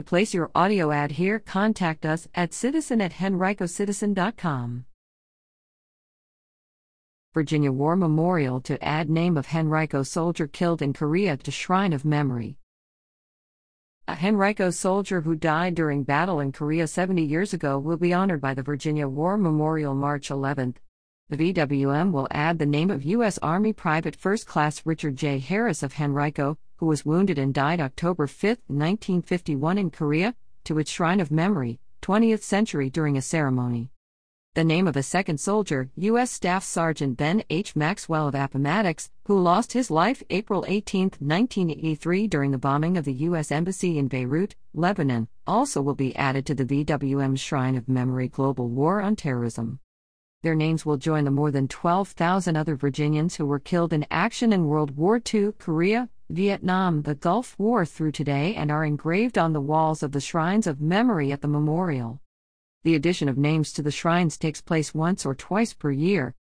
To place your audio ad here, contact us at citizen at henricocitizen.com. Virginia War Memorial to add name of Henrico soldier killed in Korea to Shrine of Memory. A Henrico soldier who died during battle in Korea 70 years ago will be honored by the Virginia War Memorial March 11th. The VWM will add the name of U.S. Army Private First Class Richard J. Harris of Henrico, who was wounded and died October 5, 1951 in Korea, to its Shrine of Memory, 20th century during a ceremony. The name of a second soldier, U.S. Staff Sergeant Ben H. Maxwell of Appomattox, who lost his life April 18, 1983 during the bombing of the U.S. Embassy in Beirut, Lebanon, also will be added to the VWM Shrine of Memory Global War on Terrorism. Their names will join the more than 12,000 other Virginians who were killed in action in World War II, Korea, Vietnam, the Gulf War through today and are engraved on the walls of the shrines of memory at the memorial. The addition of names to the shrines takes place once or twice per year,